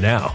now.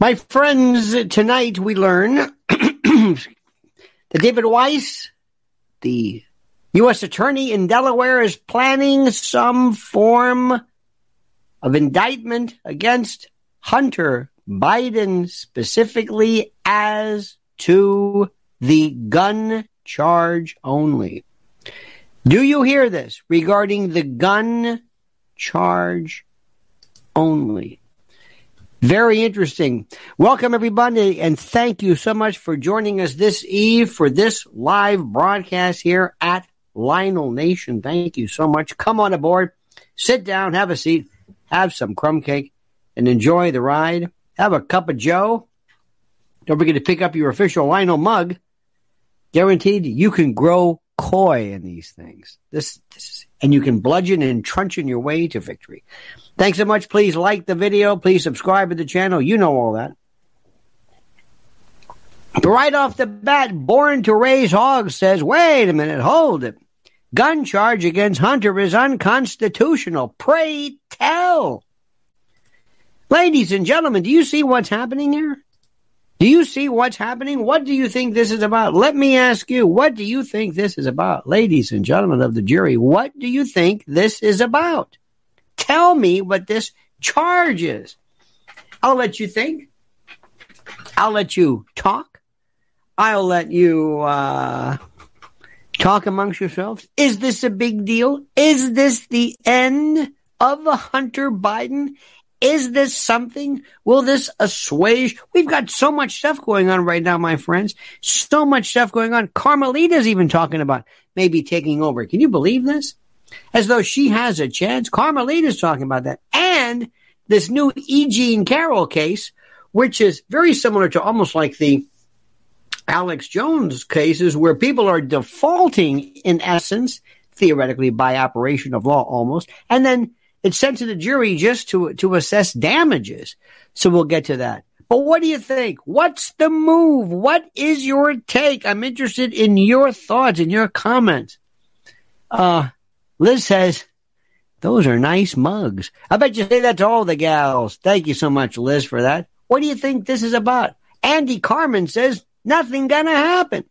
My friends, tonight we learn that David Weiss, the U.S. Attorney in Delaware, is planning some form of indictment against Hunter Biden, specifically as to the gun charge only. Do you hear this regarding the gun charge only? Very interesting. Welcome, everybody, and thank you so much for joining us this eve for this live broadcast here at Lionel Nation. Thank you so much. Come on aboard, sit down, have a seat, have some crumb cake, and enjoy the ride. Have a cup of Joe. Don't forget to pick up your official Lionel mug. Guaranteed you can grow coy in these things. This, this is and you can bludgeon and truncheon your way to victory. Thanks so much. Please like the video. Please subscribe to the channel. You know all that. Right off the bat, Born to Raise Hogs says, wait a minute, hold it. Gun charge against Hunter is unconstitutional. Pray tell. Ladies and gentlemen, do you see what's happening here? Do you see what's happening? What do you think this is about? Let me ask you, what do you think this is about? Ladies and gentlemen of the jury, what do you think this is about? Tell me what this charge is. I'll let you think. I'll let you talk. I'll let you uh, talk amongst yourselves. Is this a big deal? Is this the end of Hunter Biden? Is this something? Will this assuage? We've got so much stuff going on right now, my friends. So much stuff going on. Carmelita's even talking about maybe taking over. Can you believe this? As though she has a chance. Carmelita's talking about that. And this new E. Jean Carroll case, which is very similar to almost like the Alex Jones cases where people are defaulting in essence, theoretically by operation of law almost, and then it's sent to the jury just to, to assess damages. So we'll get to that. But what do you think? What's the move? What is your take? I'm interested in your thoughts and your comments. Uh, Liz says, those are nice mugs. I bet you say that to all the gals. Thank you so much, Liz, for that. What do you think this is about? Andy Carmen says, nothing gonna happen.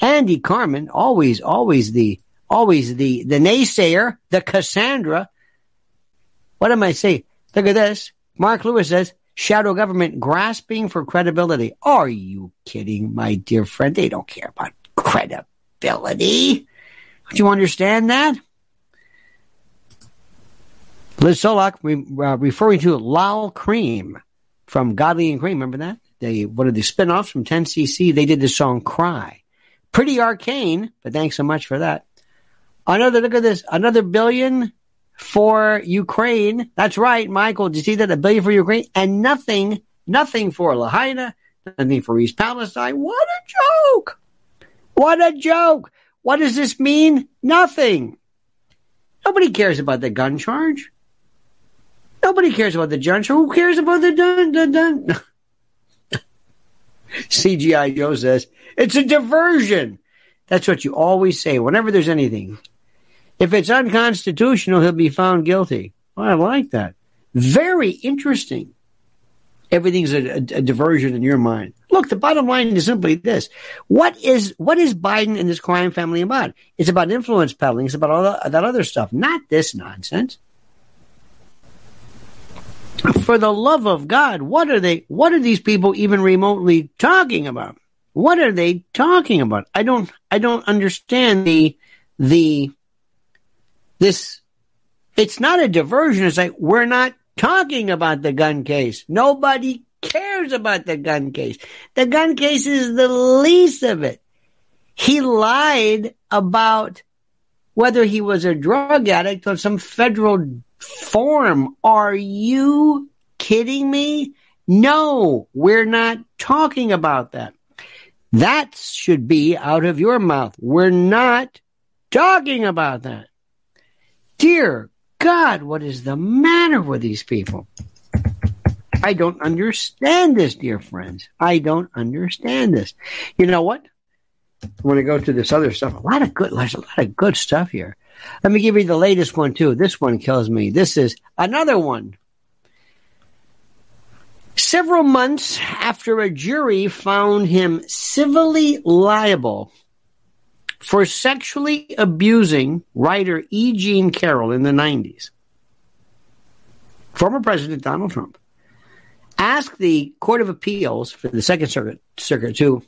Andy Carmen, always, always the, always the, the naysayer, the Cassandra, what am I saying? Look at this. Mark Lewis says, shadow government grasping for credibility. Are you kidding, my dear friend? They don't care about credibility. Do you understand that? Liz Solak re, uh, referring to Lol Creme from Godley and Creme. Remember that? They one of the spin-offs from 10cc. They did the song Cry. Pretty arcane, but thanks so much for that. Another look at this. Another billion for Ukraine. That's right, Michael. Did you see that? A billion for Ukraine and nothing, nothing for Lahaina, nothing for East Palestine. What a joke! What a joke! What does this mean? Nothing. Nobody cares about the gun charge. Nobody cares about the charge. Who cares about the dun dun dun? CGI Joe says it's a diversion. That's what you always say whenever there's anything. If it's unconstitutional, he'll be found guilty. Well, I like that. Very interesting. Everything's a, a, a, diversion in your mind. Look, the bottom line is simply this: what is what is Biden and this crime family about? It's about influence peddling. It's about all that other stuff, not this nonsense. For the love of God, what are they? What are these people even remotely talking about? What are they talking about? I don't. I don't understand the the this, it's not a diversion. It's like, we're not talking about the gun case. Nobody cares about the gun case. The gun case is the least of it. He lied about whether he was a drug addict or some federal form. Are you kidding me? No, we're not talking about that. That should be out of your mouth. We're not talking about that. Dear God, what is the matter with these people? I don't understand this, dear friends. I don't understand this. You know what? I want to go to this other stuff. A lot of good, there's a lot of good stuff here. Let me give you the latest one too. This one kills me. This is another one. Several months after a jury found him civilly liable for sexually abusing writer E. Jean Carroll in the 90s. Former President Donald Trump asked the Court of Appeals for the Second Circuit, Circuit to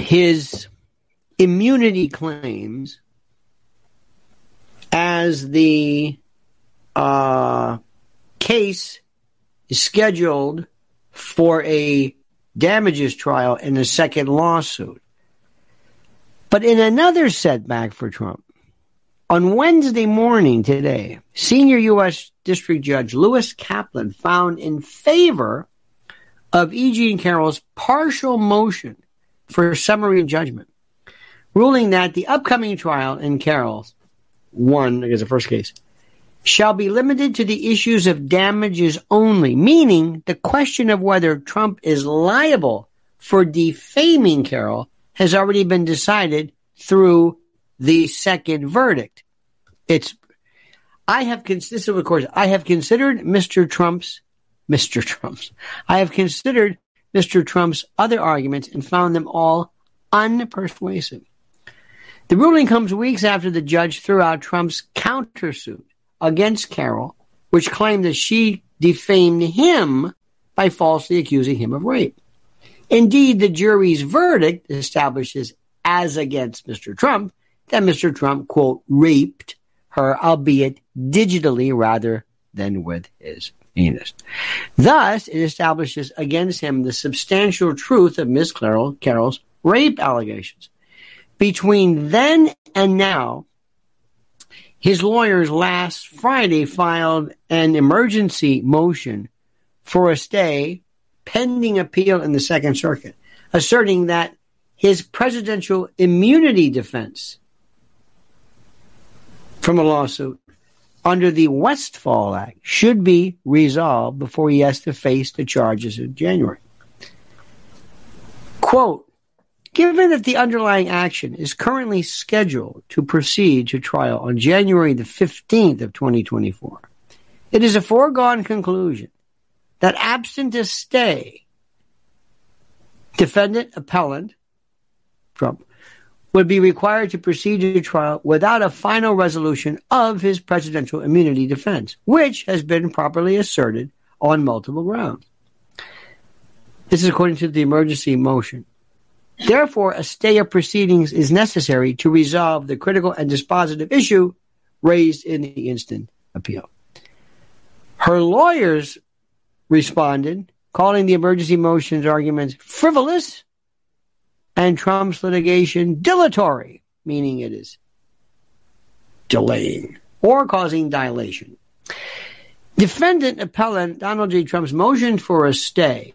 his immunity claims as the uh, case is scheduled for a damages trial in a second lawsuit. But in another setback for Trump, on Wednesday morning today, senior U.S. District Judge Lewis Kaplan found in favor of E. Jean Carroll's partial motion for summary judgment. ruling that the upcoming trial in Carroll's one, I guess the first case, shall be limited to the issues of damages only, meaning the question of whether Trump is liable for defaming Carroll has already been decided through the second verdict. It's I have considered, of course, I have considered Mr. Trump's Mr. Trump's. I have considered Mr. Trump's other arguments and found them all unpersuasive. The ruling comes weeks after the judge threw out Trump's countersuit against Carroll, which claimed that she defamed him by falsely accusing him of rape. Indeed, the jury's verdict establishes, as against Mr. Trump, that Mr. Trump, quote, raped her, albeit digitally rather than with his Thus, it establishes against him the substantial truth of Miss Carroll, Carroll's rape allegations. Between then and now, his lawyers last Friday filed an emergency motion for a stay pending appeal in the Second Circuit, asserting that his presidential immunity defense from a lawsuit under the Westfall Act should be resolved before he has to face the charges in January. Quote, given that the underlying action is currently scheduled to proceed to trial on January the 15th of 2024, it is a foregone conclusion that absent a stay, defendant appellant Trump would be required to proceed to trial without a final resolution of his presidential immunity defense, which has been properly asserted on multiple grounds. This is according to the emergency motion. Therefore, a stay of proceedings is necessary to resolve the critical and dispositive issue raised in the instant appeal. Her lawyers responded, calling the emergency motion's arguments frivolous and Trump's litigation dilatory, meaning it is delaying or causing dilation. Defendant appellant Donald J. Trump's motion for a stay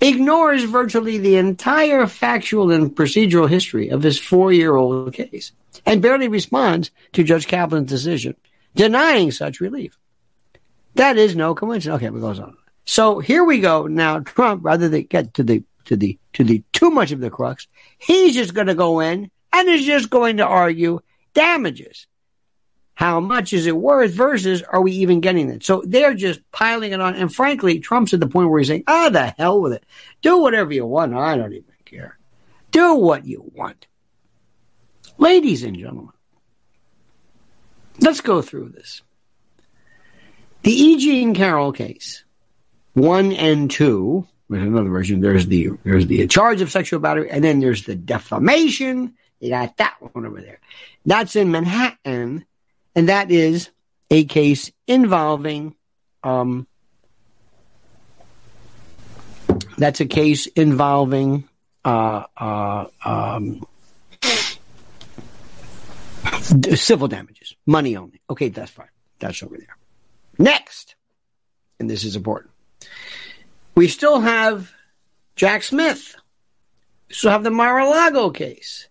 ignores virtually the entire factual and procedural history of his four year old case and barely responds to Judge Kaplan's decision denying such relief. That is no coincidence. Okay, it goes on. So here we go now. Trump, rather than get to the to the to the too much of the crux. He's just going to go in and is just going to argue damages. How much is it worth versus are we even getting it? So they're just piling it on. And frankly, Trump's at the point where he's saying, ah, the hell with it. Do whatever you want. I don't even care. Do what you want. Ladies and gentlemen, let's go through this. The E. Jean Carroll case, one and two, there's another version. There's the there's the charge of sexual battery, and then there's the defamation. You got that one over there. That's in Manhattan, and that is a case involving. Um, that's a case involving uh, uh, um, civil damages, money only. Okay, that's fine. That's over there. Next, and this is important. We still have Jack Smith. We still have the Mar-a-Lago case.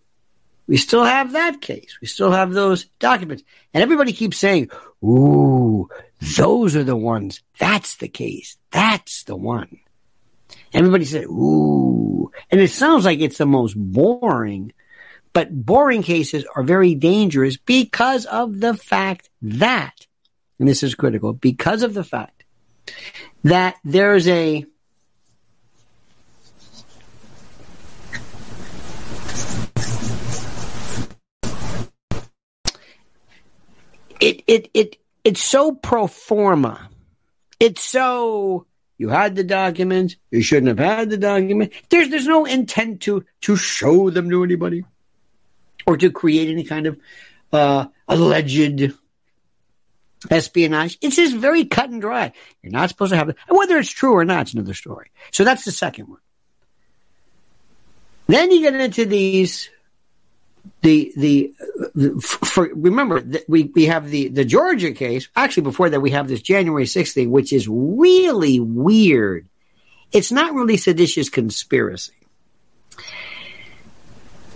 We still have that case. We still have those documents. And everybody keeps saying, ooh, those are the ones. That's the case. That's the one. Everybody said, ooh. And it sounds like it's the most boring, but boring cases are very dangerous because of the fact that, and this is critical, because of the fact that there's a it it it it's so pro forma. It's so you had the documents, you shouldn't have had the document. There's there's no intent to to show them to anybody or to create any kind of uh, alleged espionage. It's just very cut and dry. You're not supposed to have it. Whether it's true or not, it's another story. So that's the second one. Then you get into these the the, for, remember we we have the the Georgia case. Actually, before that, we have this January 6th thing, which is really weird. It's not really seditious conspiracy.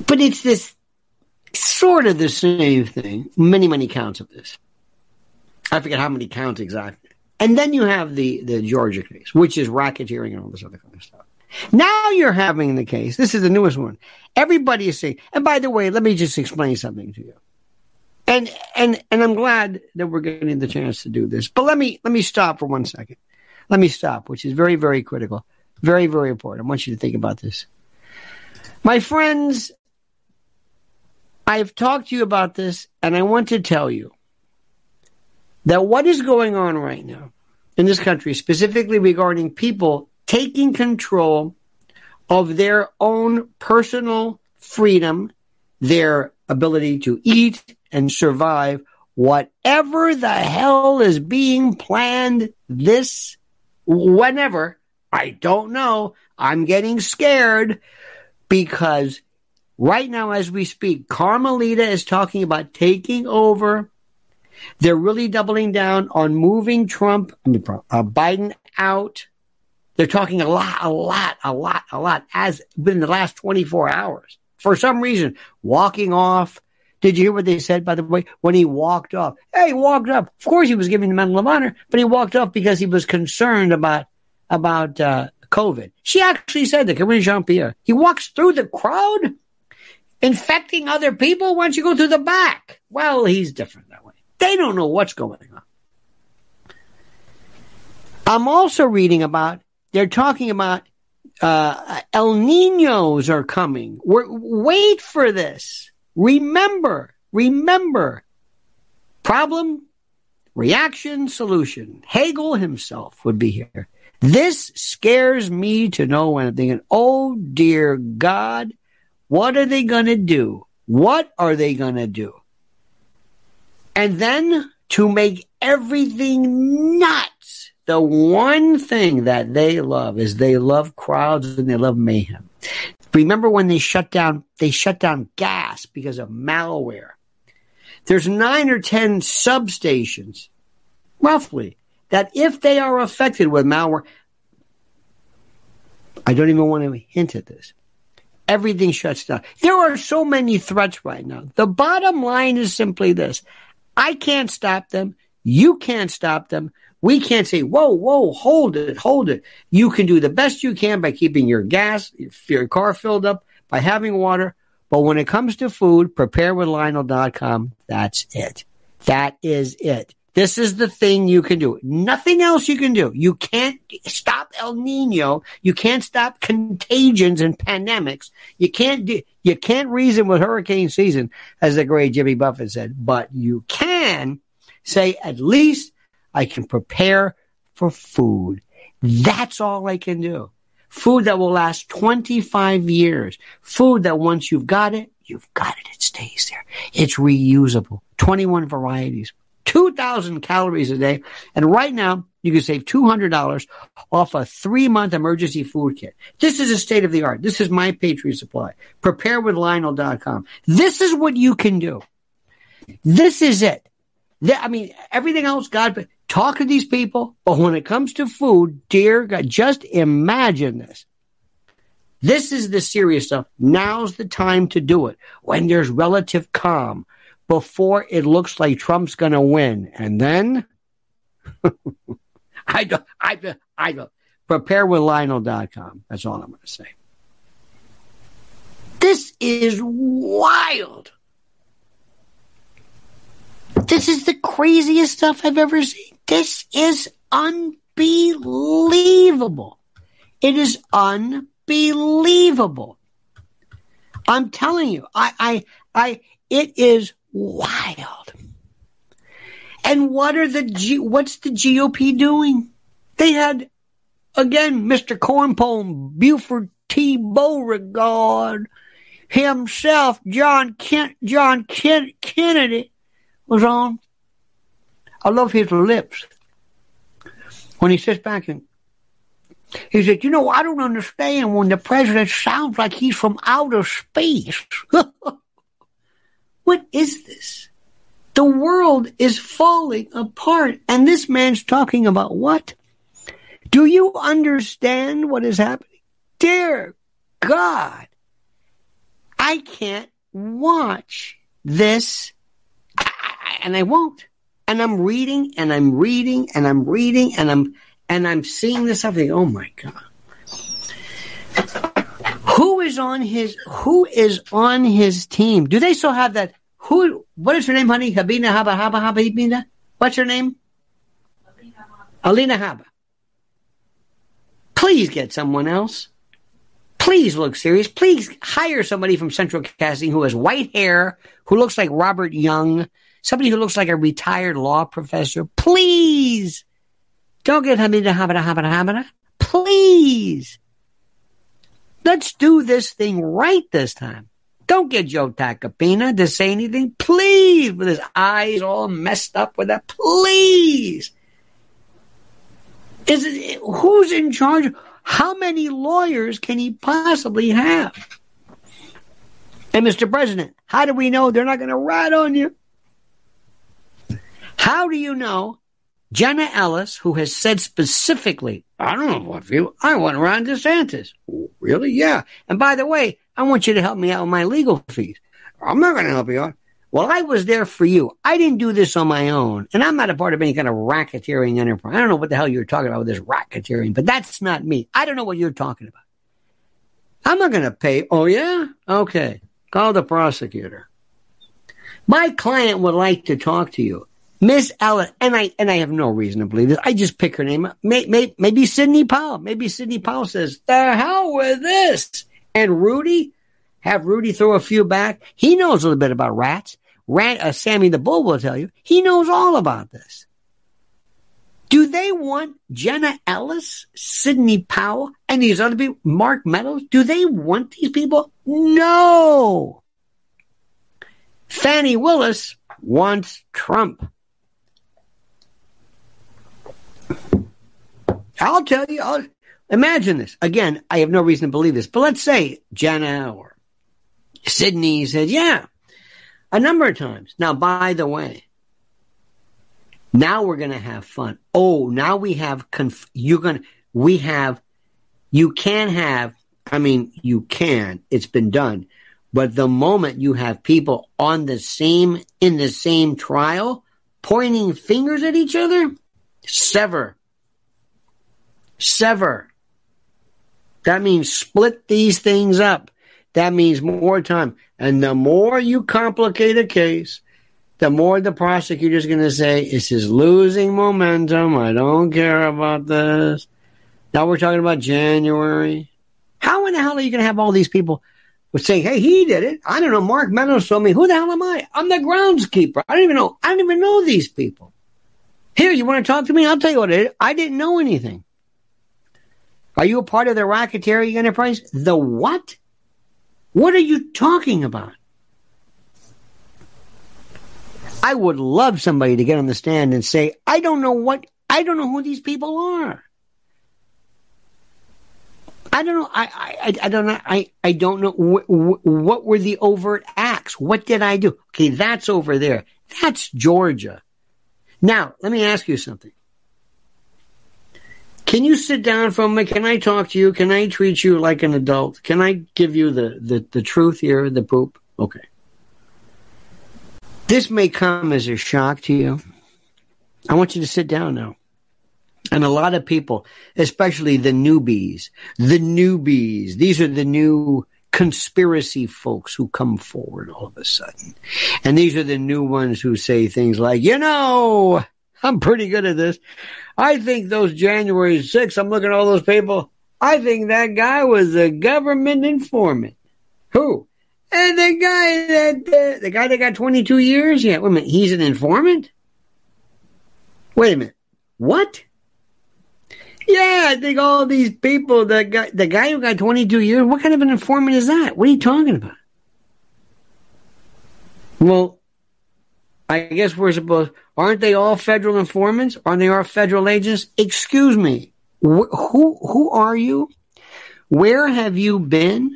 But it's this sort of the same thing. Many, many counts of this. I forget how many counts exactly. And then you have the, the Georgia case, which is racketeering and all this other kind of stuff. Now you're having the case. This is the newest one. Everybody is saying, and by the way, let me just explain something to you. And and and I'm glad that we're getting the chance to do this. But let me let me stop for one second. Let me stop, which is very, very critical. Very, very important. I want you to think about this. My friends, I've talked to you about this, and I want to tell you that what is going on right now in this country, specifically regarding people taking control of their own personal freedom, their ability to eat and survive, whatever the hell is being planned this whenever, I don't know. I'm getting scared because right now, as we speak, Carmelita is talking about taking over. They're really doubling down on moving Trump, uh, Biden out. They're talking a lot, a lot, a lot, a lot as within the last 24 hours. For some reason, walking off. Did you hear what they said, by the way, when he walked off? Hey, he walked off. Of course, he was giving the Medal of Honor, but he walked off because he was concerned about about uh, COVID. She actually said that, Karine Jean Pierre. He walks through the crowd, infecting other people. Why don't you go through the back? Well, he's different that way. They don't know what's going on. I'm also reading about, they're talking about uh, El Ninos are coming. We're, wait for this. Remember, remember. Problem, reaction, solution. Hegel himself would be here. This scares me to know when I'm thinking, oh dear God, what are they going to do? What are they going to do? And then to make everything nuts, the one thing that they love is they love crowds and they love mayhem. Remember when they shut down, they shut down gas because of malware. There's nine or 10 substations, roughly, that if they are affected with malware, I don't even want to hint at this. Everything shuts down. There are so many threats right now. The bottom line is simply this. I can't stop them. You can't stop them. We can't say, whoa, whoa, hold it, hold it. You can do the best you can by keeping your gas, your car filled up, by having water. But when it comes to food, preparewithlionel.com, that's it. That is it. This is the thing you can do. Nothing else you can do. You can't stop El Nino. You can't stop contagions and pandemics. You can't do, you can't reason with hurricane season, as the great Jimmy Buffett said, but you can say, at least I can prepare for food. That's all I can do. Food that will last 25 years. Food that once you've got it, you've got it. It stays there. It's reusable. 21 varieties. 2,000 calories a day. And right now, you can save $200 off a three month emergency food kit. This is a state of the art. This is my Patriot Supply. Preparewithlionel.com. This is what you can do. This is it. I mean, everything else, God, talk to these people. But when it comes to food, dear God, just imagine this. This is the serious stuff. Now's the time to do it when there's relative calm before it looks like Trump's going to win. And then I don't, I, don't, I don't. Prepare with Lionel.com. That's all I'm going to say. This is wild. This is the craziest stuff I've ever seen. This is unbelievable. It is unbelievable. I'm telling you, I, I, I, it is wild. And what are the G, what's the GOP doing? They had again Mr. Cornpone, Buford T. Beauregard, himself, John Kent, John Ken, Kennedy was on. I love his lips when he sits back and he said, "You know, I don't understand when the president sounds like he's from outer space." What is this? The world is falling apart. And this man's talking about what? Do you understand what is happening? Dear God. I can't watch this, and I won't. And I'm reading, and I'm reading, and I'm reading, and I'm and I'm seeing this stuff. oh my god! Who is on his Who is on his team? Do they still have that? Who? What is her name, honey? Habina Haba Haba Habibina. What's her name? Alina Habba. Please get someone else. Please look serious. Please hire somebody from Central Casting who has white hair, who looks like Robert Young, somebody who looks like a retired law professor. Please. Don't get Hamida Hamida Hamida Hamida. Please. Let's do this thing right this time. Don't get Joe Tacopina to say anything. Please. With his eyes all messed up with that. Please. Is it, who's in charge? How many lawyers can he possibly have? And Mr. President, how do we know they're not going to rat on you? How do you know Jenna Ellis, who has said specifically, I don't know what view, I want Ron DeSantis. Really? Yeah. And by the way, I want you to help me out with my legal fees. I'm not going to help you out. Well, I was there for you. I didn't do this on my own, and I'm not a part of any kind of racketeering enterprise. I don't know what the hell you're talking about with this racketeering, but that's not me. I don't know what you're talking about. I'm not going to pay. Oh, yeah? Okay. Call the prosecutor. My client would like to talk to you. Miss Ellen, and I and I have no reason to believe this. I just pick her name. May, may, maybe Sidney Powell. Maybe Sidney Powell says, "The hell with this." And Rudy, have Rudy throw a few back. He knows a little bit about rats. Rat, uh, Sammy the Bull will tell you. He knows all about this. Do they want Jenna Ellis, Sidney Powell, and these other people, Mark Meadows? Do they want these people? No. Fani Willis wants Trump. I'll tell you, I'll, imagine this. Again, I have no reason to believe this, but let's say Jenna or Sidney said, yeah, a number of times. Now, by the way, now we're going to have fun. Oh, now we have, conf- you're going to, we have, you can have, I mean, you can, it's been done. But the moment you have people on the same, in the same trial, pointing fingers at each other, sever. Sever. That means split these things up. That means more time. And the more you complicate a case, the more the prosecutor is going to say, this is losing momentum. I don't care about this. Now we're talking about January. How in the hell are you going to have all these people saying, hey, he did it? I don't know. Mark Meadows told me. Who the hell am I? I'm the groundskeeper. I don't even know. I don't even know these people. Here, you want to talk to me? I'll tell you what it is. I didn't know anything. Are you a part of the racketeering enterprise? The what? What are you talking about? I would love somebody to get on the stand and say, I don't know what, I don't know who these people are. I don't know. I, I, I don't know. I, I don't know. Wh- wh- what were the overt acts? What did I do? Okay, that's over there. That's Georgia. Now, let me ask you something. Can you sit down for minute? Can I talk to you? Can I treat you like an adult? Can I give you the, the, the truth here, the poop? Okay. This may come as a shock to you. I want you to sit down now. And a lot of people, especially the newbies, the newbies, these are the new conspiracy folks who come forward all of a sudden. And these are the new ones who say things like, you know, I'm pretty good at this. I think those January 6th, I'm looking at all those people. I think that guy was a government informant. Who? And the guy that, uh, the guy that got 22 years? Yeah, wait a minute. He's an informant? Wait a minute. What? Yeah, I think all these people that got, the guy who got 22 years, what kind of an informant is that? What are you talking about? Well, I guess we're supposed, aren't they all federal informants? Aren't they all federal agents? Excuse me. Wh- who, who are you? Where have you been?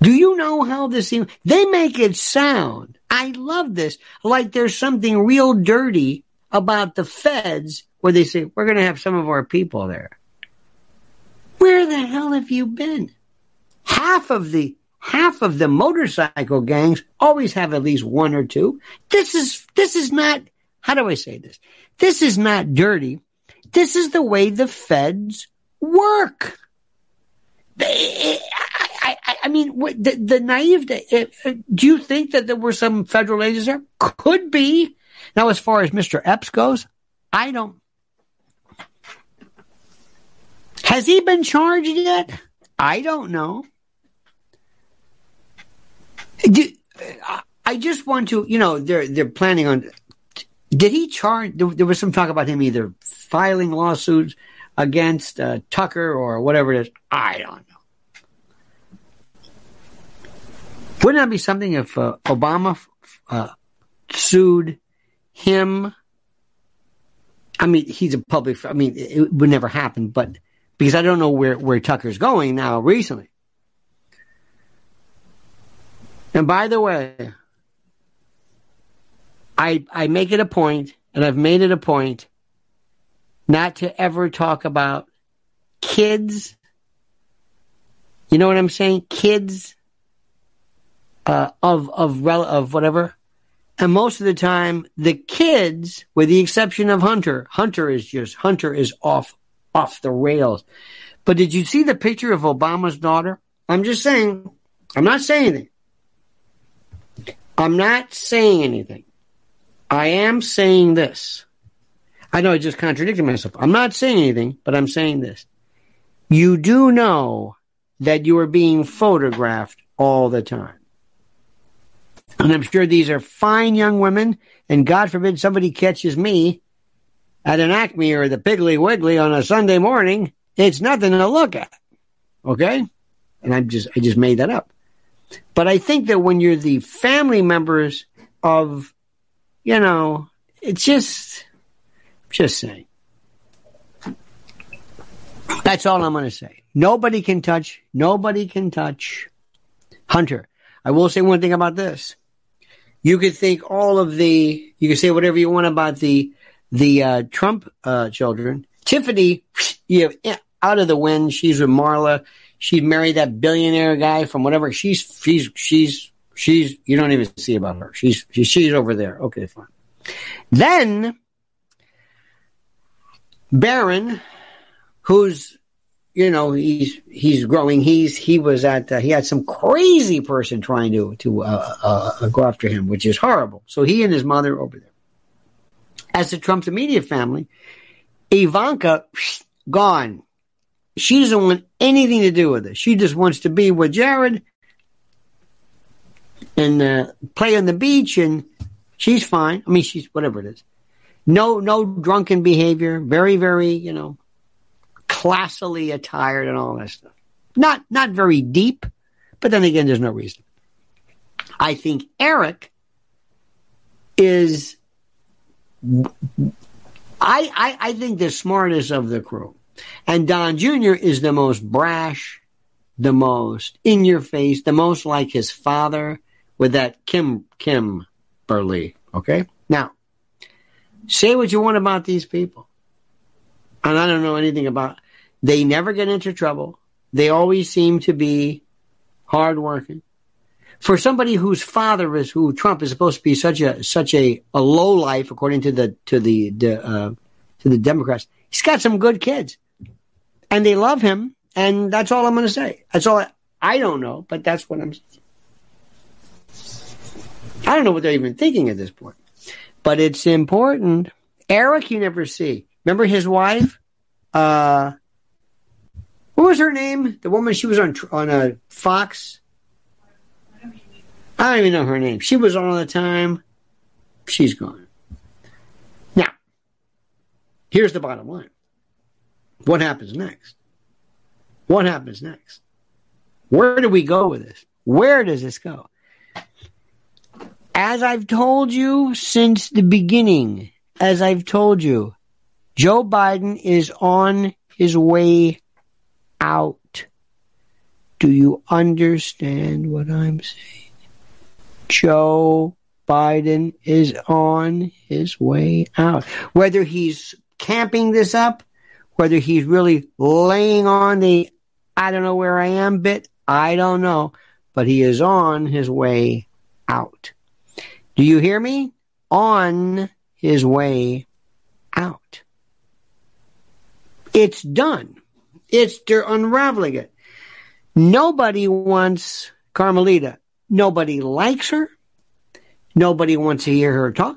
Do you know how this, they make it sound, I love this, like there's something real dirty about the feds where they say, we're going to have some of our people there. Where the hell have you been? Half of the, half of the motorcycle gangs always have at least one or two. This is this is not how do I say this? This is not dirty. This is the way the feds work. They, eh, I, I, I, mean, the, the naive. Eh, eh, do you think that there were some federal agents there? Could be. Now, as far as Mr. Epps goes, I don't. Has he been charged yet? I don't know. I just want to, you know, they're they're planning on. Did he charge? There was some talk about him either filing lawsuits against uh, Tucker or whatever it is. I don't know. Wouldn't that be something if uh, Obama uh, sued him? I mean, he's a public. I mean, it would never happen, but because I don't know where where Tucker's going now recently. And by the way, I I make it a point, and I've made it a point, not to ever talk about kids. You know what I'm saying? Kids uh, of of of whatever. And most of the time, the kids, with the exception of Hunter, Hunter is just Hunter is off off the rails. But did you see the picture of Obama's daughter? I'm just saying. I'm not saying anything. I'm not saying anything. I am saying this. I know I just contradicted myself. I'm not saying anything, but I'm saying this. You do know that you are being photographed all the time. And I'm sure these are fine young women, and God forbid somebody catches me at an Acme or the Piggly Wiggly on a Sunday morning. It's nothing to look at. Okay? And I just I just made that up. But I think that when you're the family members of, you know, it's just, just saying. That's all I'm going to say. Nobody can touch, nobody can touch Hunter. I will say one thing about this. You could think all of the, you could say whatever you want about the, the uh, Trump uh, children. Tiffany, you know, out of the wind. She's with Marla. She married that billionaire guy from whatever. She's she's she's she's you don't even see about her. She's she's, she's over there. Okay, fine. Then Barron, who's you know he's he's growing. He's he was at uh, he had some crazy person trying to to uh, uh, go after him, which is horrible. So he and his mother over there. As the Trump's immediate family, Ivanka gone. She doesn't want anything to do with it. She just wants to be with Jared and uh, play on the beach, and she's fine. I mean, she's whatever it is. No, no drunken behavior. Very, very, you know, classily attired and all that stuff. Not, not very deep, but then again, there's no reason. I think Eric is. I, I, I think the smartest of the crew. And Don Jr. is the most brash, the most in your face, the most like his father with that Kim Kim Burley. Okay? Now, say what you want about these people. And I don't know anything about they never get into trouble. They always seem to be hardworking. For somebody whose father is who Trump is supposed to be such a such a, a low life according to the to the, the uh, to the Democrats, he's got some good kids and they love him. And that's all I'm going to say. That's all I, I don't know, but that's what I'm. I don't know what they're even thinking at this point, but it's important. Eric, you never see. Remember his wife? Uh, what was her name? The woman she was on on a uh, Fox. I don't even know her name. She was on all the time. She's gone. Now, here's the bottom line. What happens next? What happens next? Where do we go with this? Where does this go? As I've told you since the beginning, as I've told you, Joe Biden is on his way out. Do you understand what I'm saying? Joe Biden is on his way out. Whether he's camping this up whether he's really laying on the I don't know where I am bit, I don't know. but he is on his way out. Do you hear me? On his way out. It's done. It's they're unraveling it. Nobody wants Carmelita. Nobody likes her. Nobody wants to hear her talk.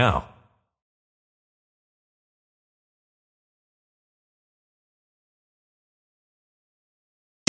now.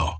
now.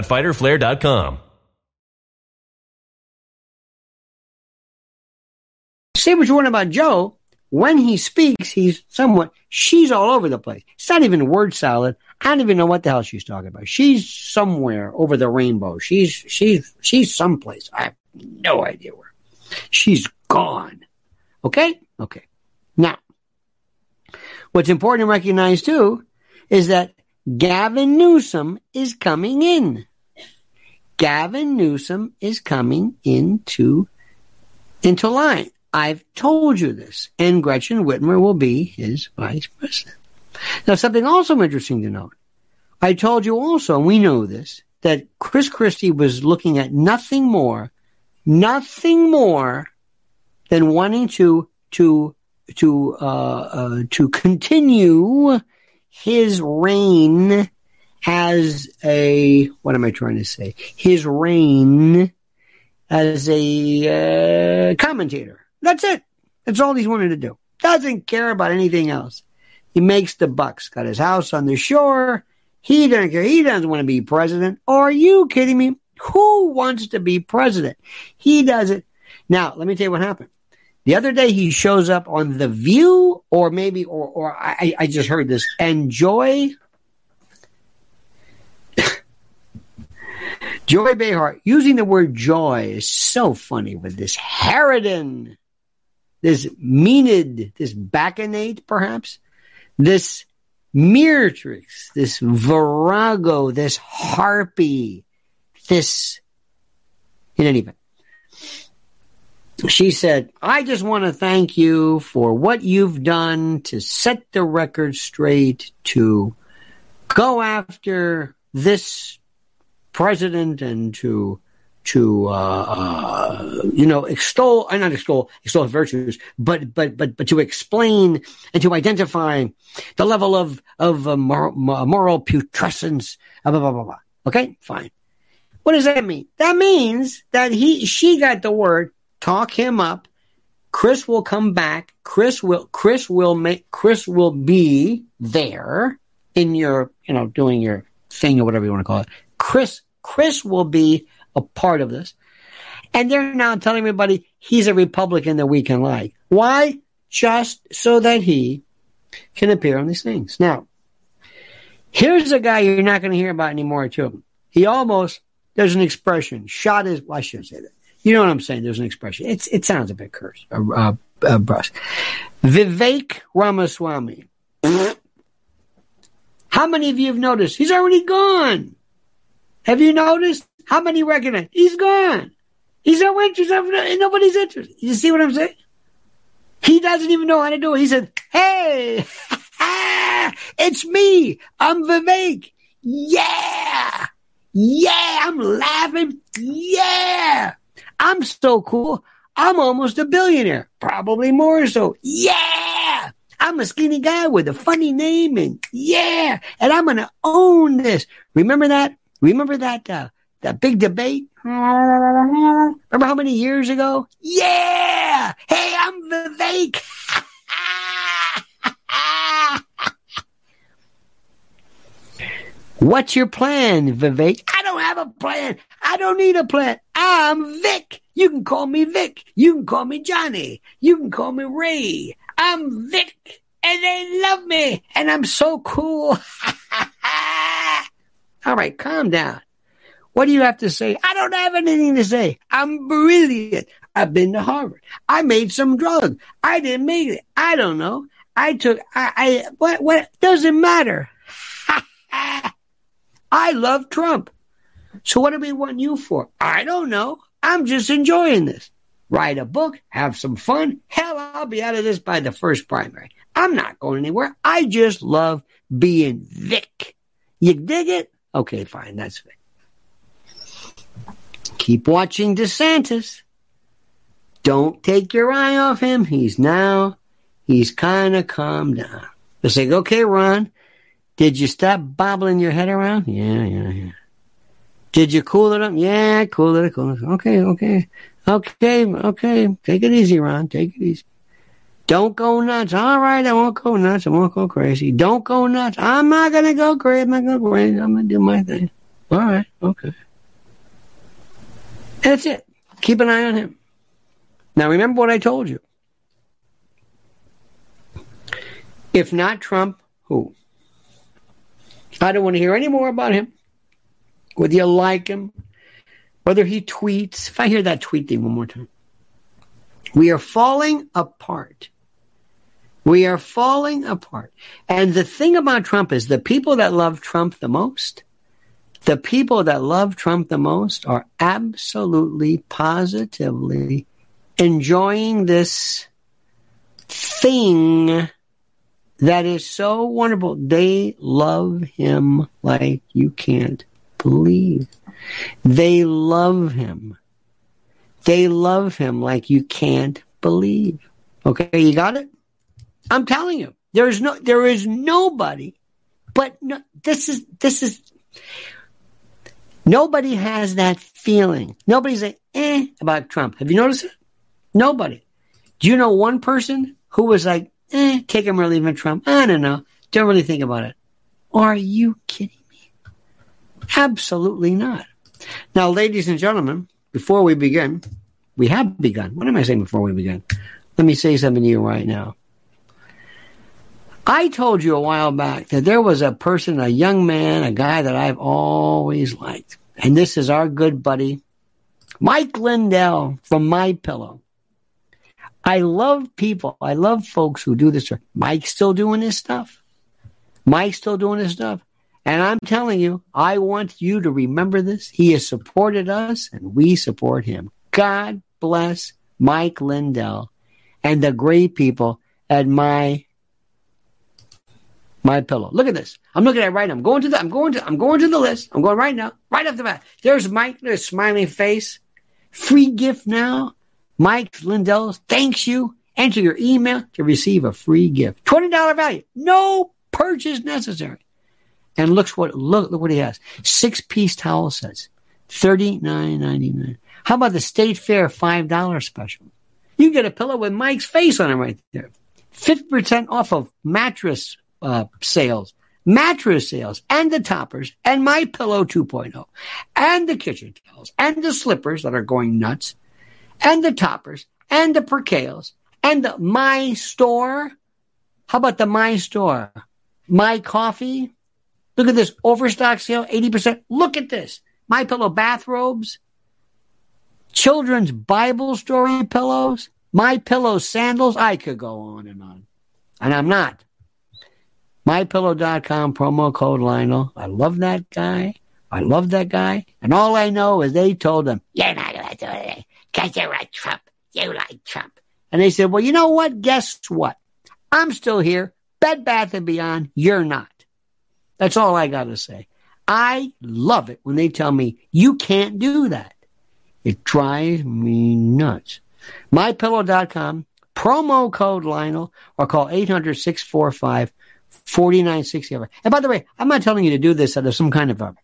www.fighterflare.com. Say what you want about Joe. When he speaks, he's somewhat, she's all over the place. It's not even word salad. I don't even know what the hell she's talking about. She's somewhere over the rainbow. She's, she's, she's someplace. I have no idea where. She's gone. Okay? Okay. Now, what's important to recognize too is that Gavin Newsom is coming in. Gavin Newsom is coming into, into line. I've told you this. And Gretchen Whitmer will be his vice president. Now, something also interesting to note. I told you also, and we know this, that Chris Christie was looking at nothing more, nothing more than wanting to, to, to, uh, uh, to continue his reign as a, what am I trying to say? His reign as a uh, commentator. That's it. That's all he's wanted to do. Doesn't care about anything else. He makes the bucks. Got his house on the shore. He doesn't care. He doesn't want to be president. Are you kidding me? Who wants to be president? He does it. Now, let me tell you what happened. The other day he shows up on The View, or maybe, or, or I, I just heard this. Enjoy. Joy Behar, using the word joy is so funny with this Harridan, this Maenad, this Bacchanate, perhaps, this Meretrix, this Virago, this Harpy, this, in any event. She said, I just want to thank you for what you've done to set the record straight, to go after this president and to to uh, uh, you know extol and uh, not extol extol virtues, but but but but to explain and to identify the level of of uh, moral, moral putrescence. Blah, blah blah blah. Okay, fine. What does that mean? That means that he she got the word. Talk him up. Chris will come back. Chris will Chris will make Chris will be there in your you know doing your thing or whatever you want to call it. Chris Chris will be a part of this. And they're now telling everybody he's a Republican that we can like. Why? Just so that he can appear on these things. Now, here's a guy you're not going to hear about anymore, too. He almost, there's an expression, shot his, well, I shouldn't say that. You know what I'm saying? There's an expression. It's, it sounds a bit curse, uh, uh, uh, brusque. Vivek Ramaswamy. How many of you have noticed? He's already gone. Have you noticed? How many recognize? He's gone. He's no interest in nobody's interest. You see what I'm saying? He doesn't even know how to do it. He said, Hey, ah, it's me. I'm Vivek. Yeah. Yeah. I'm laughing. Yeah. I'm so cool. I'm almost a billionaire. Probably more so. Yeah. I'm a skinny guy with a funny name and yeah. And I'm going to own this. Remember that? Remember that uh, that big debate? Remember how many years ago? Yeah! Hey, I'm Vivek! What's your plan, Vivek? I don't have a plan. I don't need a plan. I'm Vic. You can call me Vic. You can call me Johnny. You can call me Ray. I'm Vic. And they love me. And I'm so cool. All right, calm down. What do you have to say? I don't have anything to say. I'm brilliant. I've been to Harvard. I made some drug. I didn't make it. I don't know. I took, I, I what, what, doesn't matter. I love Trump. So what do we want you for? I don't know. I'm just enjoying this. Write a book, have some fun. Hell, I'll be out of this by the first primary. I'm not going anywhere. I just love being Vic. You dig it? Okay, fine. That's it. Keep watching DeSantis. Don't take your eye off him. He's now, he's kind of calmed down. It's like, okay, Ron, did you stop bobbling your head around? Yeah, yeah, yeah. Did you cool it up? Yeah, cool it, up, cool it. up. Okay, okay, okay, okay. Take it easy, Ron. Take it easy. Don't go nuts. All right, I won't go nuts. I won't go crazy. Don't go nuts. I'm not gonna go crazy. I'm not gonna go crazy. I'm gonna do my thing. All right, okay. That's it. Keep an eye on him. Now remember what I told you. If not Trump, who? I don't want to hear any more about him. Whether you like him, whether he tweets. If I hear that tweet thing one more time. We are falling apart. We are falling apart. And the thing about Trump is the people that love Trump the most, the people that love Trump the most are absolutely, positively enjoying this thing that is so wonderful. They love him like you can't believe. They love him. They love him like you can't believe. Okay, you got it? I'm telling you, there is no, there is nobody, but no, this is, this is, nobody has that feeling. Nobody's like, eh, about Trump. Have you noticed it? Nobody. Do you know one person who was like, eh, take him or leave him Trump? I don't know. Don't really think about it. Are you kidding me? Absolutely not. Now, ladies and gentlemen, before we begin, we have begun. What am I saying before we begin? Let me say something to you right now. I told you a while back that there was a person, a young man, a guy that I've always liked. And this is our good buddy, Mike Lindell from My Pillow. I love people. I love folks who do this. Mike's still doing his stuff. Mike's still doing his stuff. And I'm telling you, I want you to remember this. He has supported us and we support him. God bless Mike Lindell and the great people at my my pillow. Look at this. I'm looking at it right now. I'm going to the I'm going to I'm going to the list. I'm going right now. Right off the bat. There's Mike, there's smiling face. Free gift now. Mike Lindell thanks you. Enter your email to receive a free gift. $20 value. No purchase necessary. And looks what look, look what he has. Six piece towel sets. $39.99. How about the State Fair $5 special? You get a pillow with Mike's face on it right there. 50% off of mattress uh, sales, mattress sales, and the toppers, and my pillow 2.0, and the kitchen towels, and the slippers that are going nuts, and the toppers, and the percales, and the my store. How about the my store? My coffee. Look at this overstock sale, 80%. Look at this. My pillow bathrobes, children's Bible story pillows, my pillow sandals. I could go on and on. And I'm not. MyPillow.com promo code Lionel. I love that guy. I love that guy. And all I know is they told him, you're not going to do it because you're a Trump. You like Trump. And they said, well, you know what? Guess what? I'm still here. Bed Bath and Beyond, you're not. That's all I got to say. I love it when they tell me you can't do that. It drives me nuts. MyPillow.com, promo code Lionel, or call 800 645 4960. And by the way, I'm not telling you to do this out of some kind of a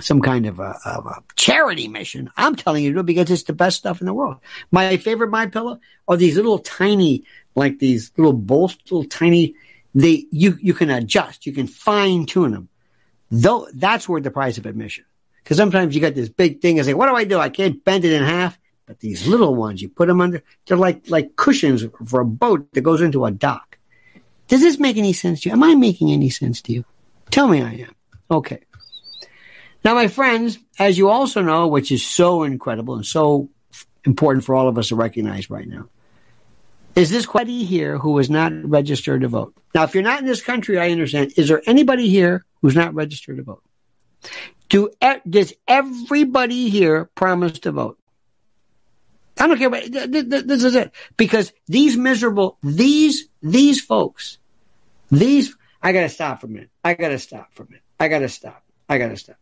some kind of a, of a, charity mission. I'm telling you to do it because it's the best stuff in the world. My favorite My Pillow are these little tiny, like these little bolts, little tiny. They you you can adjust, you can fine tune them. Though that's worth the price of admission. Because sometimes you got this big thing and say, "What do I do? I can't bend it in half." But these little ones, you put them under, they're like like cushions for a boat that goes into a dock. Does this make any sense to you? Am I making any sense to you? Tell me I am. Okay. Now, my friends, as you also know, which is so incredible and so important for all of us to recognize right now, is this anybody here who is not registered to vote? Now, if you're not in this country, I understand. Is there anybody here who's not registered to vote? Do does everybody here promise to vote? I don't care. But this is it because these miserable these these folks these, I gotta stop for a minute. I gotta stop for a minute. I gotta stop. I gotta stop.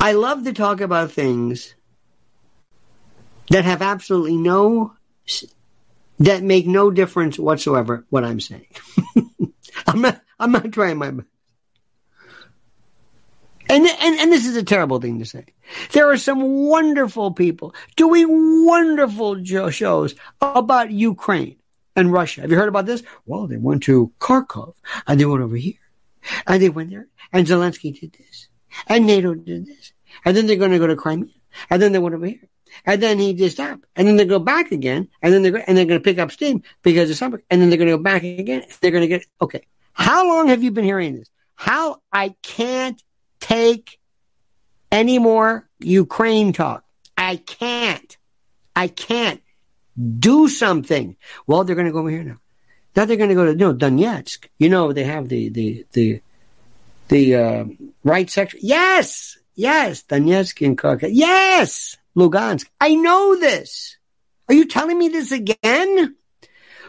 I love to talk about things that have absolutely no, that make no difference whatsoever what I'm saying. I'm not, I'm not trying my best. And, and, and this is a terrible thing to say. There are some wonderful people doing wonderful shows about Ukraine and Russia. Have you heard about this? Well, they went to Kharkov and they went over here and they went there and Zelensky did this and NATO did this. And then they're going to go to Crimea and then they went over here. And then he just stopped. And then they go back again. And then they're, and they're going to pick up steam because of something. And then they're going to go back again. They're going to get, okay. How long have you been hearing this? How I can't take any more Ukraine talk. I can't. I can't do something. Well, they're going to go over here now. Now they're going to go to you know, Donetsk. You know they have the the the the uh, right section. Yes, yes, Donetsk and Kharkiv. Yes, Lugansk. I know this. Are you telling me this again?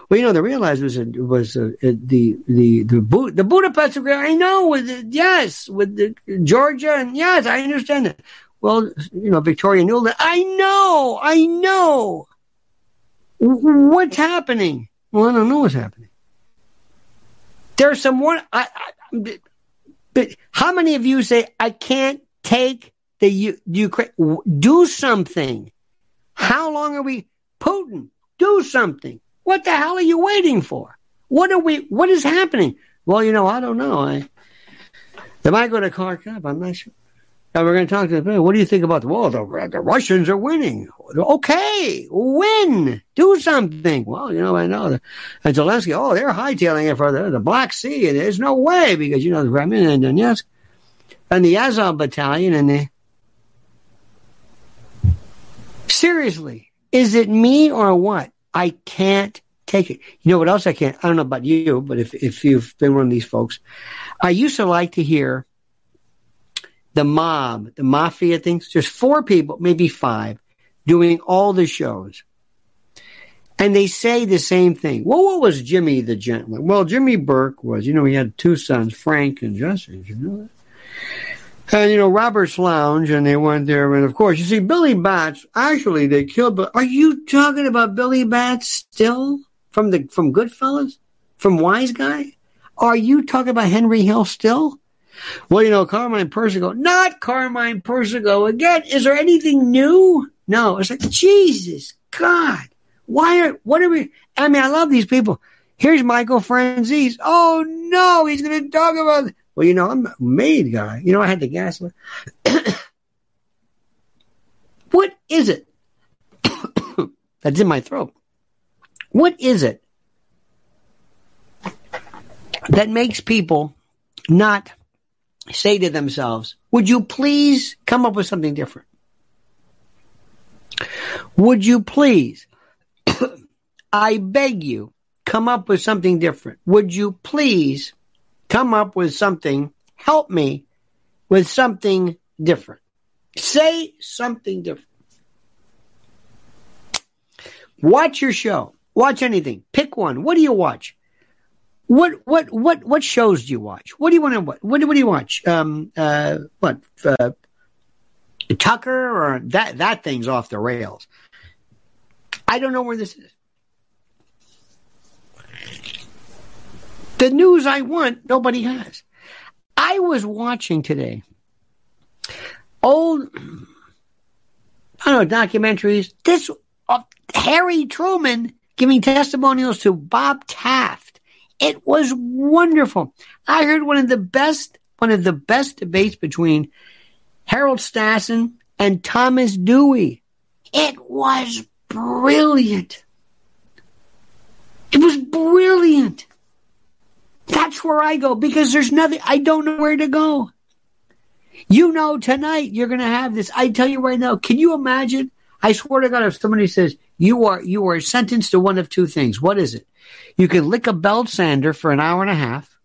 Well, you know, they realized was a, was a, a, the the the the Budapest agreement. I know with the, yes with the Georgia and yes, I understand that. Well, you know, Victoria Nuland. I know, I know. What's happening? Well, I don't know what's happening. There's some one. I, I, but how many of you say I can't take the Ukraine? Do something. How long are we? Putin, do something. What the hell are you waiting for? What are we? What is happening? Well, you know, I don't know. I they might go to Kharkov. I'm not sure. And we're going to talk to them. What do you think about the well? The, the Russians are winning. Okay, win, do something. Well, you know, I know. The, and Zelensky, oh, they're hightailing it for the, the Black Sea. And there's no way because you know the Kremlin and Donetsk and the Azov battalion and the. Seriously, is it me or what? I can't take it. You know what else I can't? I don't know about you, but if if you've been one of these folks, I used to like to hear the mob, the mafia things. There's four people, maybe five, doing all the shows. And they say the same thing. Well, what was Jimmy the gentleman? Well, Jimmy Burke was, you know, he had two sons, Frank and Jesse. You know that? And, you know, Robert's Lounge, and they went there. And of course, you see, Billy Bats, actually, they killed, but are you talking about Billy Bats still from the, from Goodfellas? From Wise Guy? Are you talking about Henry Hill still? Well, you know, Carmine Persico, not Carmine Persico again. Is there anything new? No. It's like, Jesus, God, why are, what are we, I mean, I love these people. Here's Michael Franzese. Oh no, he's going to talk about, well, you know, I'm a made guy. You know, I had the gas. what is it? That's in my throat. What is it that makes people not say to themselves, would you please come up with something different? Would you please, I beg you, come up with something different? Would you please come up with something, help me with something different? Say something different. Watch your show. Watch anything. Pick one. What do you watch? What what what what shows do you watch? What do you want to what what, what do you watch? Um uh what uh, Tucker or that that thing's off the rails. I don't know where this is. The news I want, nobody has. I was watching today old I don't know documentaries. This uh, Harry Truman giving testimonials to Bob Taft it was wonderful. I heard one of the best, one of the best debates between Harold Stassen and Thomas Dewey. It was brilliant. It was brilliant. That's where I go because there's nothing, I don't know where to go. You know, tonight you're going to have this. I tell you right now, can you imagine? I swear to God, if somebody says you are, you are sentenced to one of two things, what is it? You can lick a belt sander for an hour and a half.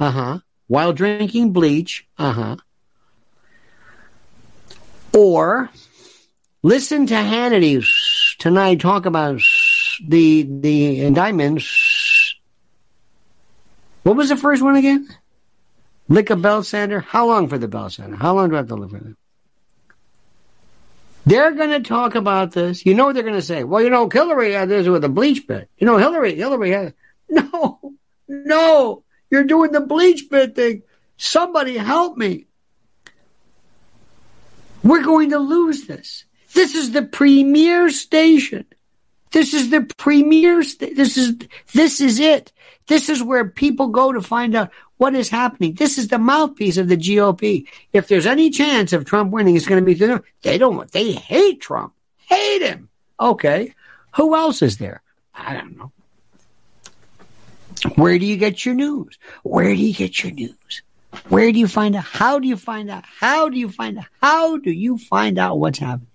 Uh huh. While drinking bleach. Uh huh. Or listen to Hannity tonight talk about the the indictments. What was the first one again? Lick a belt sander. How long for the belt sander? How long do I have to live with it? They're going to talk about this. You know what they're going to say? Well, you know, Hillary had this with a BleachBit. You know, Hillary, Hillary had. No, no, you're doing the BleachBit thing. Somebody help me. We're going to lose this. This is the premier station. This is the premier. This is this is it. This is where people go to find out what is happening. This is the mouthpiece of the GOP. If there's any chance of Trump winning, it's going to be through them. They don't. want. They hate Trump. Hate him. Okay. Who else is there? I don't know. Where do you get your news? Where do you get your news? Where do you find out? How do you find out? How do you find out? How do you find out what's happening?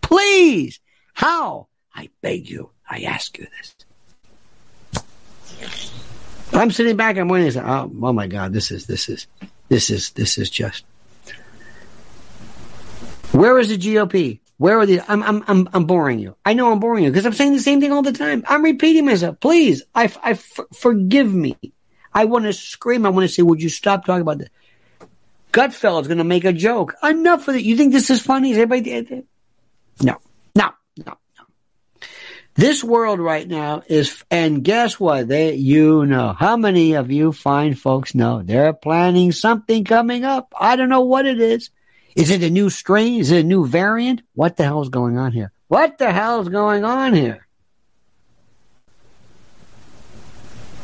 Please. How? I beg you. I ask you this. I'm sitting back. I'm waiting. Oh, oh my God! This is this is this is this is just. Where is the GOP? Where are the? I'm I'm I'm, I'm boring you. I know I'm boring you because I'm saying the same thing all the time. I'm repeating myself. Please, I, I forgive me. I want to scream. I want to say, would you stop talking about this? Gutfeld's going to make a joke. Enough of it. You think this is funny? Is everybody? Eh, eh? No, no, no. This world right now is, and guess what? They, you know, how many of you fine folks know they're planning something coming up? I don't know what it is. Is it a new strain? Is it a new variant? What the hell is going on here? What the hell is going on here?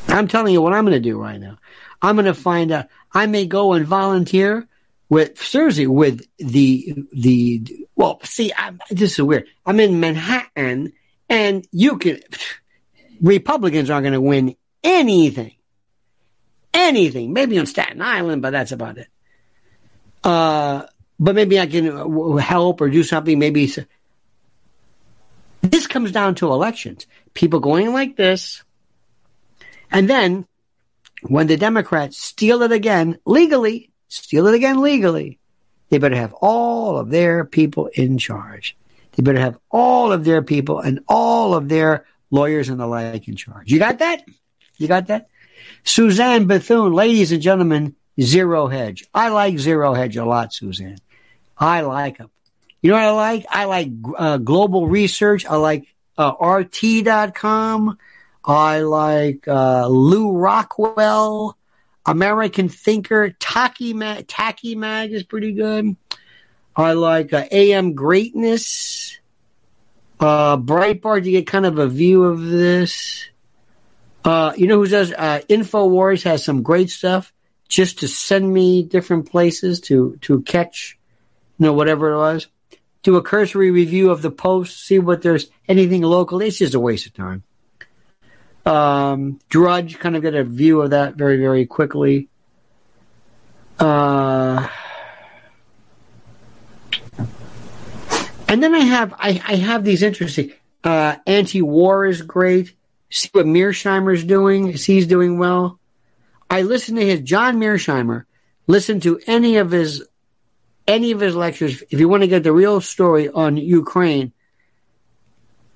I'm telling you what I'm going to do right now. I'm going to find out. I may go and volunteer with seriously with the the well, see, I'm, this is weird. I'm in Manhattan, and you can Republicans aren't going to win anything, anything. Maybe on Staten Island, but that's about it. Uh, but maybe I can help or do something. Maybe this comes down to elections. People going like this, and then when the Democrats steal it again legally, steal it again legally, they better have all of their people in charge. They better have all of their people and all of their lawyers and the like in charge. You got that? You got that? Suzanne Bethune, ladies and gentlemen, Zero Hedge. I like Zero Hedge a lot, Suzanne. I like them. You know what I like? I like uh, global research. I like uh, RT.com. I like uh, Lew Rockwell, American Thinker. Mag, Taki Mag is pretty good. I like uh, AM Greatness. Uh, Breitbart to get kind of a view of this. Uh, you know who does? Uh, Infowars has some great stuff just to send me different places to to catch, you know, whatever it was. Do a cursory review of the post, see what there's anything local. It's just a waste of time. Um, Drudge kind of get a view of that very very quickly. Uh, and then I have I, I have these interesting uh, anti-war is great. See what Mearsheimer's doing. See he's doing well. I listen to his John Mearsheimer. Listen to any of his any of his lectures if you want to get the real story on Ukraine.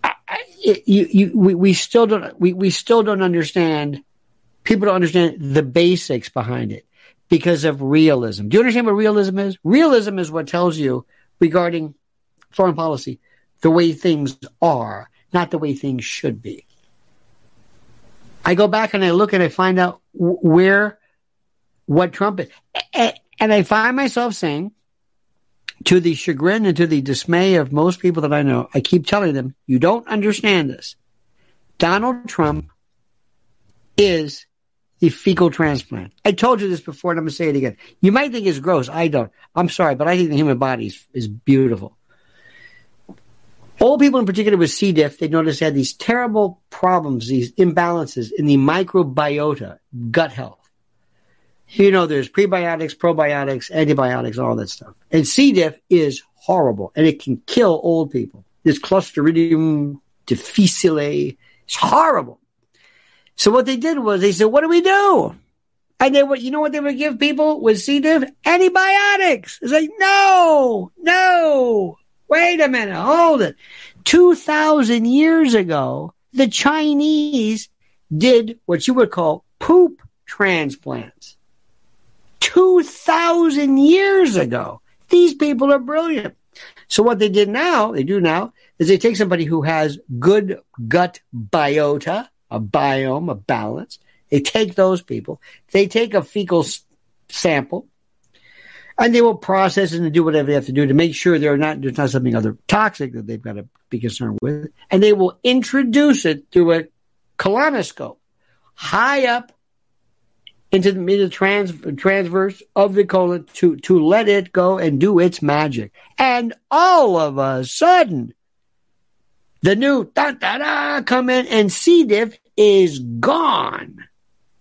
I, I, you, you, we, we still don't we, we still don't understand. People don't understand the basics behind it because of realism. Do you understand what realism is? Realism is what tells you regarding foreign policy the way things are, not the way things should be. I go back and I look and I find out where, what Trump is. And I find myself saying, to the chagrin and to the dismay of most people that I know, I keep telling them, you don't understand this. Donald Trump is the fecal transplant. I told you this before and I'm going to say it again. You might think it's gross. I don't. I'm sorry, but I think the human body is, is beautiful. Old people in particular with C. diff, they noticed they had these terrible problems, these imbalances in the microbiota, gut health. You know, there's prebiotics, probiotics, antibiotics, all that stuff. And C. diff is horrible and it can kill old people. This Clostridium difficile is horrible. So what they did was they said, what do we do? And they would, you know what they would give people with C. diff? Antibiotics. It's like, no, no, Wait a minute, hold it. 2,000 years ago, the Chinese did what you would call poop transplants. 2,000 years ago. These people are brilliant. So what they did now, they do now, is they take somebody who has good gut biota, a biome, a balance. They take those people. They take a fecal sample and they will process it and do whatever they have to do to make sure they're not there's not something other toxic that they've got to be concerned with, and they will introduce it through a colonoscope high up into the, the trans, transverse of the colon to to let it go and do its magic, and all of a sudden, the new da da da come in and C. diff is gone.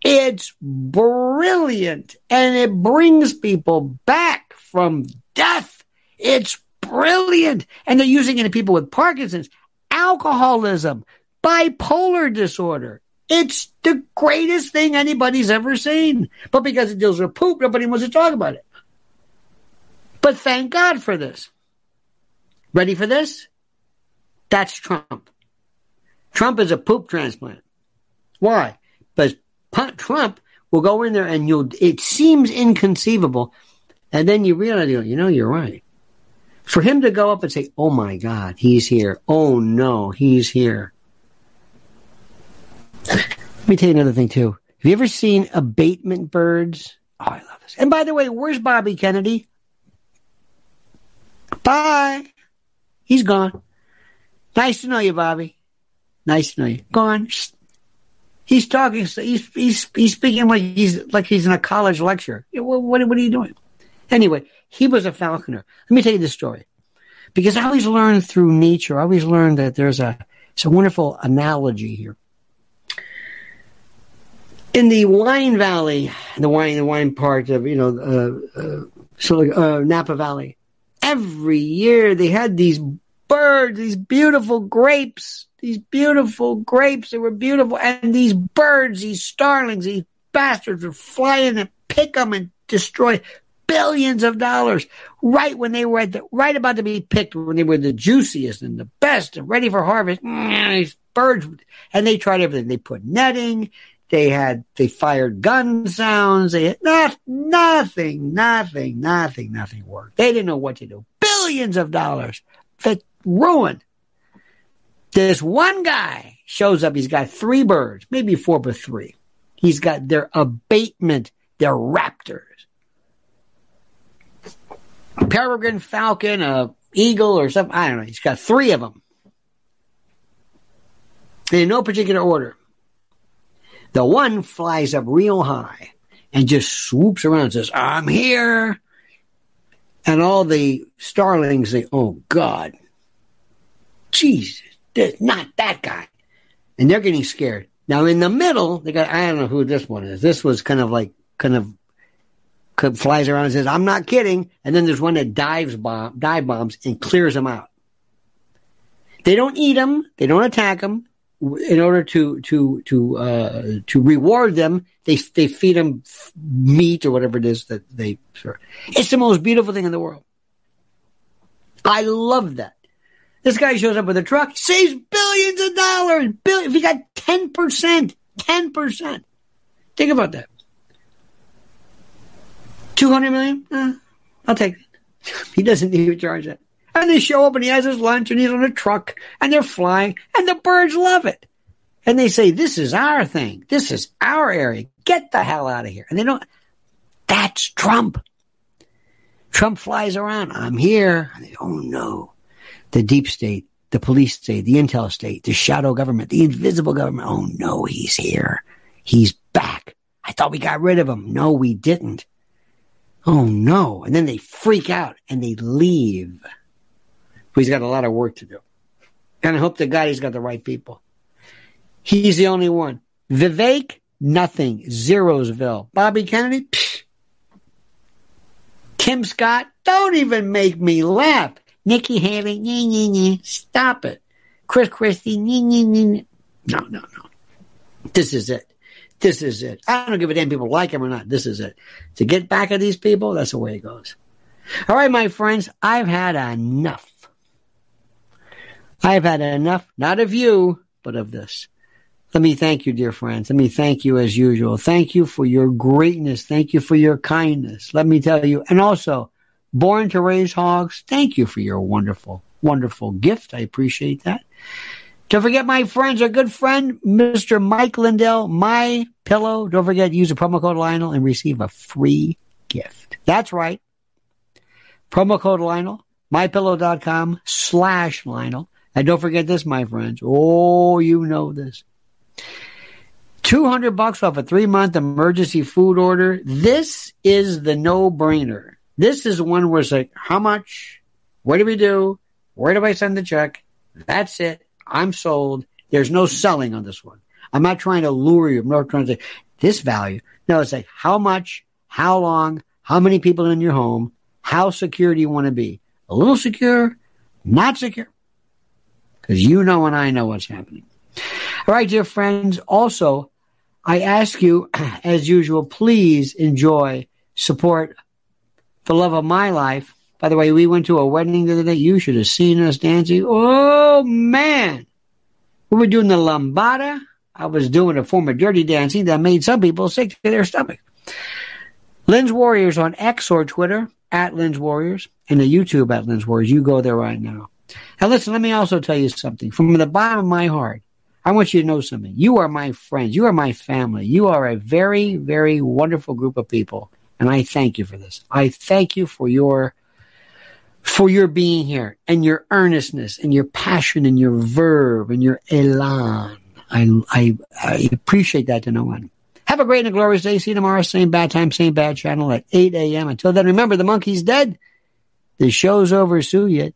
It's brilliant and it brings people back from death. It's brilliant. And they're using it in people with Parkinson's, alcoholism, bipolar disorder. It's the greatest thing anybody's ever seen. But because it deals with poop, nobody wants to talk about it. But thank God for this. Ready for this? That's Trump. Trump is a poop transplant. Why? Because Trump will go in there and you'll, it seems inconceivable. And then you realize, you know, you're right. For him to go up and say, oh my God, he's here. Oh no, he's here. Let me tell you another thing too. Have you ever seen abatement birds? Oh, I love this. And by the way, where's Bobby Kennedy? Bye. He's gone. Nice to know you, Bobby. Nice to know you. Gone. He's talking. He's he's he's speaking like he's like he's in a college lecture. What what, are you doing? Anyway, he was a falconer. Let me tell you the story. Because I always learn through nature, I always learn that there's a, it's a wonderful analogy here. In the wine valley, the wine, the wine part of, you know, uh, uh, so, uh, Napa Valley, every year they had these birds, these beautiful grapes, these beautiful grapes. They were beautiful. And these birds, these starlings, these bastards would fly in and pick them and destroy billions of dollars right when they were at the, right about to be picked, when they were the juiciest and the best and ready for harvest. Mm, these birds, and they tried everything. They put netting. They had, they fired gun sounds. They had not, nothing, nothing, nothing, nothing worked. They didn't know what to do. Billions of dollars that ruin. This one guy shows up. He's got three birds, maybe four, but three. He's got their abatement, their raptors. A peregrine falcon, a eagle, or something. I don't know. He's got three of them. In no particular order. The one flies up real high and just swoops around and says, I'm here. And all the starlings say, Oh God, Jesus, there's not that guy. And they're getting scared. Now in the middle, they got, I don't know who this one is. This was kind of like, kind of flies around and says, I'm not kidding. And then there's one that dives bomb, dive bombs and clears them out. They don't eat them. They don't attack them. In order to to to uh, to reward them, they they feed them meat or whatever it is that they. Serve. It's the most beautiful thing in the world. I love that. This guy shows up with a truck, saves billions of dollars. Bill, if he got ten percent, ten percent. Think about that. 200 million? Eh, I'll take it. He doesn't even charge that. And they show up and he has his lunch and he's on a truck and they're flying and the birds love it. And they say, this is our thing. This is our area. Get the hell out of here. And they don't, that's Trump. Trump flies around. I'm here. They, oh no. The deep state, the police state, the intel state, the shadow government, the invisible government. Oh no, he's here. He's back. I thought we got rid of him. No, we didn't. Oh no. And then they freak out and they leave. But he's got a lot of work to do. And I hope to God he's got the right people. He's the only one. Vivek, nothing. Zerosville. Bobby Kennedy, psh. Tim Scott, don't even make me laugh. Nikki Haley, nye, nye, nye. stop it. Chris Christie, nye, nye, nye. no, no, no. This is it. This is it. I don't give a damn people like him or not. This is it. To get back at these people, that's the way it goes. All right, my friends, I've had enough. I've had enough, not of you, but of this. Let me thank you, dear friends. Let me thank you as usual. Thank you for your greatness. Thank you for your kindness. Let me tell you, and also, born to raise hogs, thank you for your wonderful, wonderful gift. I appreciate that. Don't forget my friends, our good friend, Mr. Mike Lindell, My Pillow. Don't forget, use the promo code Lionel and receive a free gift. That's right. Promo code Lionel, mypillow.com slash Lionel. And don't forget this, my friends. Oh, you know this. 200 bucks off a three month emergency food order. This is the no brainer. This is one where it's like, how much? What do we do? Where do I send the check? That's it. I'm sold. There's no selling on this one. I'm not trying to lure you. I'm not trying to say this value. No, it's like how much, how long, how many people in your home, how secure do you want to be? A little secure, not secure. Because you know and I know what's happening. All right, dear friends. Also, I ask you, as usual, please enjoy, support the love of my life by the way, we went to a wedding the other day. You should have seen us dancing. Oh, man. We were doing the lambada. I was doing a form of dirty dancing that made some people sick to their stomach. Lynn's Warriors on X or Twitter, at Lynn's Warriors, and the YouTube at Lynn's Warriors. You go there right now. Now, listen, let me also tell you something. From the bottom of my heart, I want you to know something. You are my friends. You are my family. You are a very, very wonderful group of people. And I thank you for this. I thank you for your for your being here and your earnestness and your passion and your verve and your elan. I, I, I appreciate that to no one. Have a great and glorious day. See you tomorrow, same bad time, same bad channel at 8 a.m. Until then, remember the monkey's dead. The show's over, Sue. Yet,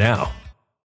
now.